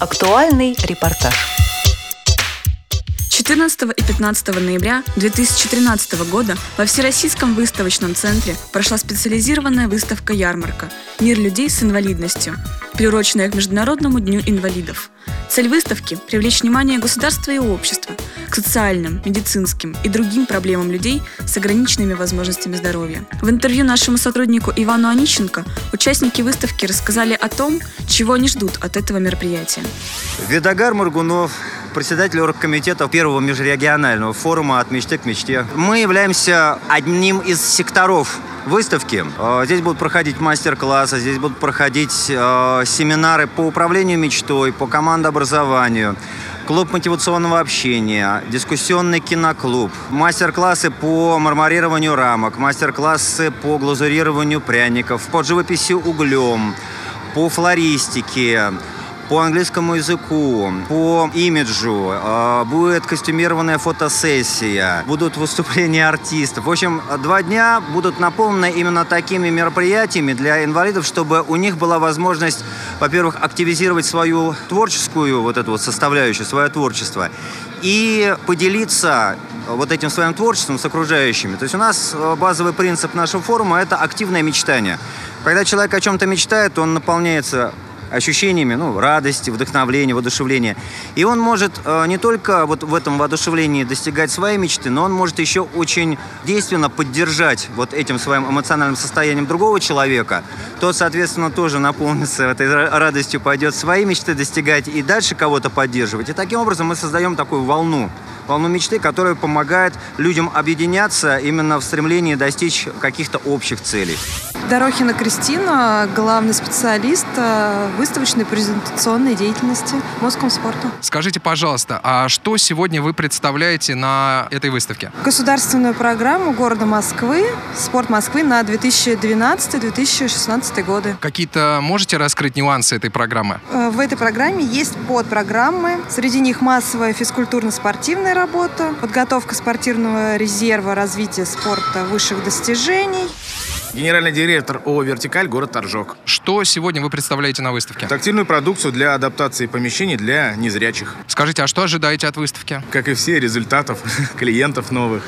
Актуальный репортаж. 14 и 15 ноября 2013 года во Всероссийском выставочном центре прошла специализированная выставка-ярмарка «Мир людей с инвалидностью», приуроченная к Международному дню инвалидов. Цель выставки – привлечь внимание государства и общества к социальным, медицинским и другим проблемам людей с ограниченными возможностями здоровья. В интервью нашему сотруднику Ивану Онищенко участники выставки рассказали о том, чего они ждут от этого мероприятия. Видогар Мургунов, председатель оргкомитета первого межрегионального форума «От мечты к мечте». Мы являемся одним из секторов выставки. Э, здесь будут проходить мастер-классы, здесь будут проходить э, семинары по управлению мечтой, по командообразованию клуб мотивационного общения, дискуссионный киноклуб, мастер-классы по марморированию рамок, мастер-классы по глазурированию пряников, по живописи углем, по флористике, по английскому языку, по имиджу, э, будет костюмированная фотосессия, будут выступления артистов. В общем, два дня будут наполнены именно такими мероприятиями для инвалидов, чтобы у них была возможность, во-первых, активизировать свою творческую вот эту вот составляющую, свое творчество, и поделиться вот этим своим творчеством с окружающими. То есть у нас э, базовый принцип нашего форума – это активное мечтание. Когда человек о чем-то мечтает, он наполняется ощущениями ну, радости, вдохновления, воодушевления. И он может э, не только вот в этом воодушевлении достигать своей мечты, но он может еще очень действенно поддержать вот этим своим эмоциональным состоянием другого человека. Тот, соответственно, тоже наполнится этой радостью, пойдет свои мечты достигать и дальше кого-то поддерживать. И таким образом мы создаем такую волну волну мечты, которая помогает людям объединяться именно в стремлении достичь каких-то общих целей. Дорохина Кристина, главный специалист э, выставочной презентационной деятельности Москомспорта. Скажите, пожалуйста, а что сегодня вы представляете на этой выставке? Государственную программу города Москвы, спорт Москвы на 2012-2016 годы. Какие-то можете раскрыть нюансы этой программы? Э, в этой программе есть подпрограммы. Среди них массовая физкультурно-спортивная работа, подготовка спортивного резерва, развитие спорта высших достижений. Генеральный директор ООО «Вертикаль», город Торжок. Что сегодня вы представляете на выставке? Тактильную продукцию для адаптации помещений для незрячих. Скажите, а что ожидаете от выставки? Как и все, результатов, клиентов новых.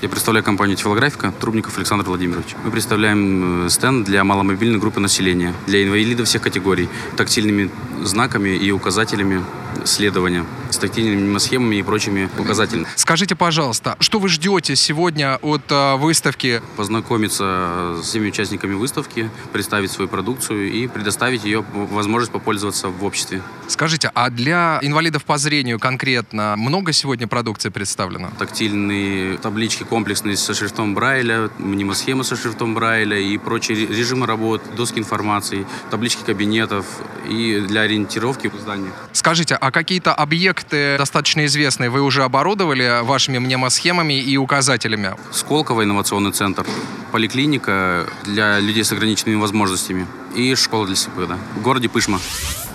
Я представляю компанию «Тифлографика» Трубников Александр Владимирович. Мы представляем э, стенд для маломобильной группы населения, для инвалидов всех категорий, тактильными знаками и указателями следования с тактильными схемами и прочими указателями. Скажите, пожалуйста, что вы ждете сегодня от э, выставки? Познакомиться с всеми участниками выставки, представить свою продукцию и предоставить ее возможность попользоваться в обществе. Скажите, а для инвалидов по зрению конкретно много сегодня продукции представлено? Тактильные таблички комплексные со шрифтом Брайля, мнемосхемы со шрифтом Брайля и прочие режимы работ, доски информации, таблички кабинетов и для ориентировки в зданиях. Скажите, а какие-то объекты достаточно известные вы уже оборудовали вашими мнемосхемами и указателями? Сколково инновационный центр, поликлиника для людей с ограниченными возможностями и школа для слепых, да, в городе Пышма.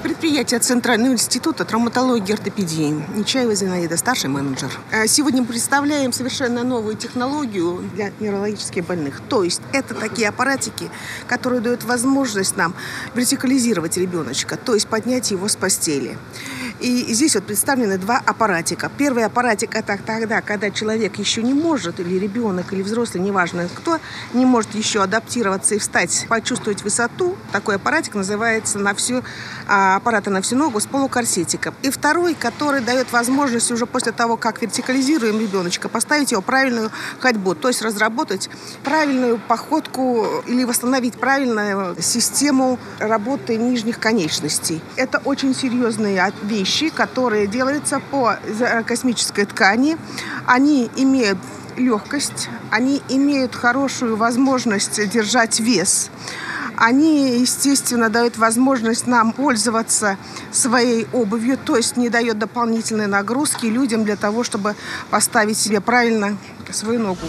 Предприятие Центрального института травматологии и ортопедии. Нечаева Зинаида, старший менеджер. А сегодня мы представляем совершенно новую технологию для неврологически больных. То есть это такие аппаратики, которые дают возможность нам вертикализировать ребеночка, то есть поднять его с постели. И здесь вот представлены два аппаратика. Первый аппаратик это тогда, когда человек еще не может, или ребенок, или взрослый, неважно кто, не может еще адаптироваться и встать, почувствовать высоту. Такой аппаратик называется на всю а, аппарата на всю ногу с полукорсетиком. И второй, который дает возможность уже после того, как вертикализируем ребеночка, поставить его правильную ходьбу, то есть разработать правильную походку или восстановить правильную систему работы нижних конечностей. Это очень серьезные вещи, которые делаются по космической ткани. Они имеют легкость, они имеют хорошую возможность держать вес. Они, естественно, дают возможность нам пользоваться своей обувью, то есть не дает дополнительной нагрузки людям для того, чтобы поставить себе правильно свою ногу.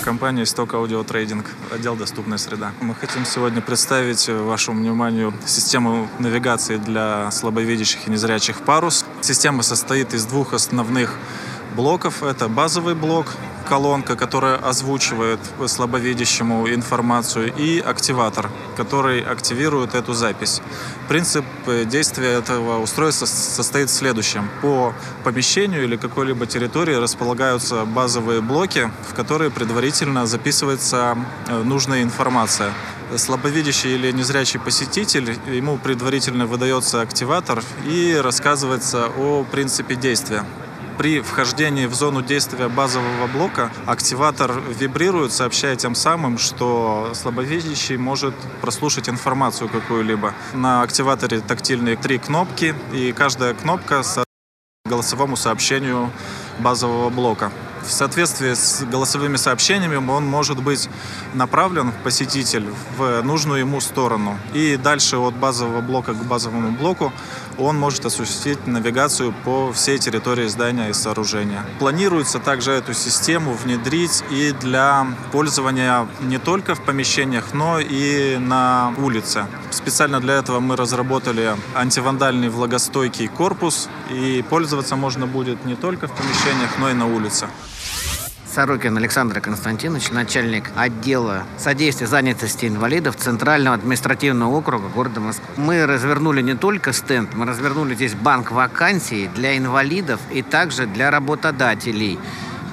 Компания «Исток Аудио Трейдинг», отдел «Доступная среда». Мы хотим сегодня представить вашему вниманию систему навигации для слабовидящих и незрячих «Парус». Система состоит из двух основных блоков. Это базовый блок, колонка, которая озвучивает слабовидящему информацию, и активатор, который активирует эту запись. Принцип э, действия этого устройства состоит в следующем. По помещению или какой-либо территории располагаются базовые блоки, в которые предварительно записывается э, нужная информация слабовидящий или незрячий посетитель, ему предварительно выдается активатор и рассказывается о принципе действия. При вхождении в зону действия базового блока активатор вибрирует, сообщая тем самым, что слабовидящий может прослушать информацию какую-либо. На активаторе тактильные три кнопки, и каждая кнопка голосовому сообщению базового блока. В соответствии с голосовыми сообщениями он может быть направлен, посетитель, в нужную ему сторону. И дальше от базового блока к базовому блоку он может осуществить навигацию по всей территории здания и сооружения. Планируется также эту систему внедрить и для пользования не только в помещениях, но и на улице. Специально для этого мы разработали антивандальный влагостойкий корпус, и пользоваться можно будет не только в помещениях, но и на улице. Сорокин Александр Константинович, начальник отдела содействия занятости инвалидов Центрального административного округа города Москвы. Мы развернули не только стенд, мы развернули здесь банк вакансий для инвалидов и также для работодателей.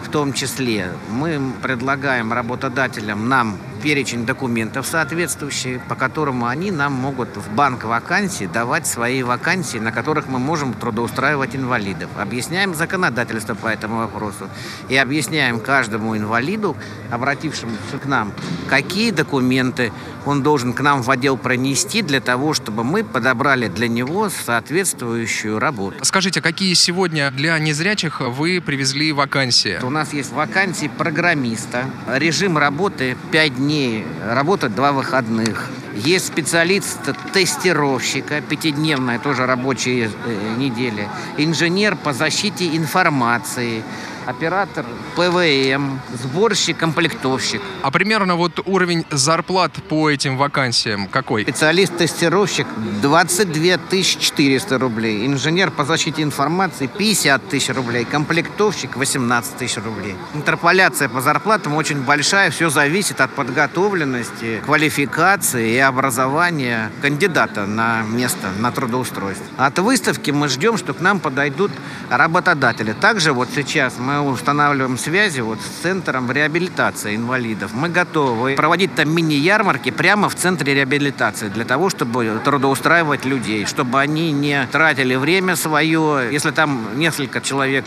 В том числе мы предлагаем работодателям нам перечень документов соответствующие, по которому они нам могут в банк вакансий давать свои вакансии, на которых мы можем трудоустраивать инвалидов. Объясняем законодательство по этому вопросу и объясняем каждому инвалиду, обратившемуся к нам, какие документы он должен к нам в отдел пронести для того, чтобы мы подобрали для него соответствующую работу. Скажите, какие сегодня для незрячих вы привезли вакансии? У нас есть вакансии программиста, режим работы 5 дней дней, работать два выходных. Есть специалист-тестировщика, пятидневная тоже рабочая э, неделя. Инженер по защите информации – оператор ПВМ, сборщик, комплектовщик. А примерно вот уровень зарплат по этим вакансиям какой? Специалист-тестировщик 22 400 рублей. Инженер по защите информации 50 тысяч рублей. Комплектовщик 18 тысяч рублей. Интерполяция по зарплатам очень большая. Все зависит от подготовленности, квалификации и образования кандидата на место, на трудоустройство. От выставки мы ждем, что к нам подойдут работодатели. Также вот сейчас мы устанавливаем связи вот с центром реабилитации инвалидов. Мы готовы проводить там мини-ярмарки прямо в центре реабилитации для того, чтобы трудоустраивать людей, чтобы они не тратили время свое. Если там несколько человек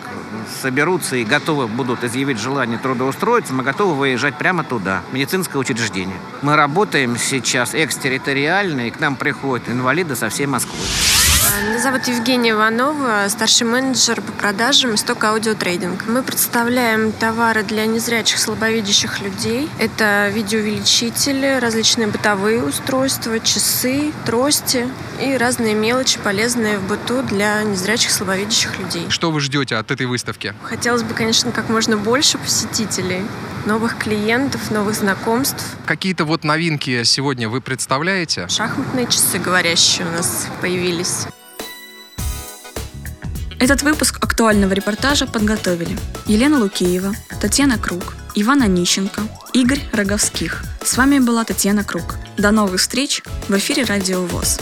соберутся и готовы будут изъявить желание трудоустроиться, мы готовы выезжать прямо туда, в медицинское учреждение. Мы работаем сейчас экстерриториально, и к нам приходят инвалиды со всей Москвы. Меня зовут Евгения Иванова, старший менеджер по продажам «Исток Аудиотрейдинг». Мы представляем товары для незрячих, слабовидящих людей. Это видеоувеличители, различные бытовые устройства, часы, трости и разные мелочи, полезные в быту для незрячих, слабовидящих людей. Что вы ждете от этой выставки? Хотелось бы, конечно, как можно больше посетителей, новых клиентов, новых знакомств. Какие-то вот новинки сегодня вы представляете? Шахматные часы говорящие у нас появились. Этот выпуск актуального репортажа подготовили Елена Лукеева, Татьяна Круг, Иван Онищенко, Игорь Роговских. С вами была Татьяна Круг. До новых встреч в эфире Радио ВОЗ.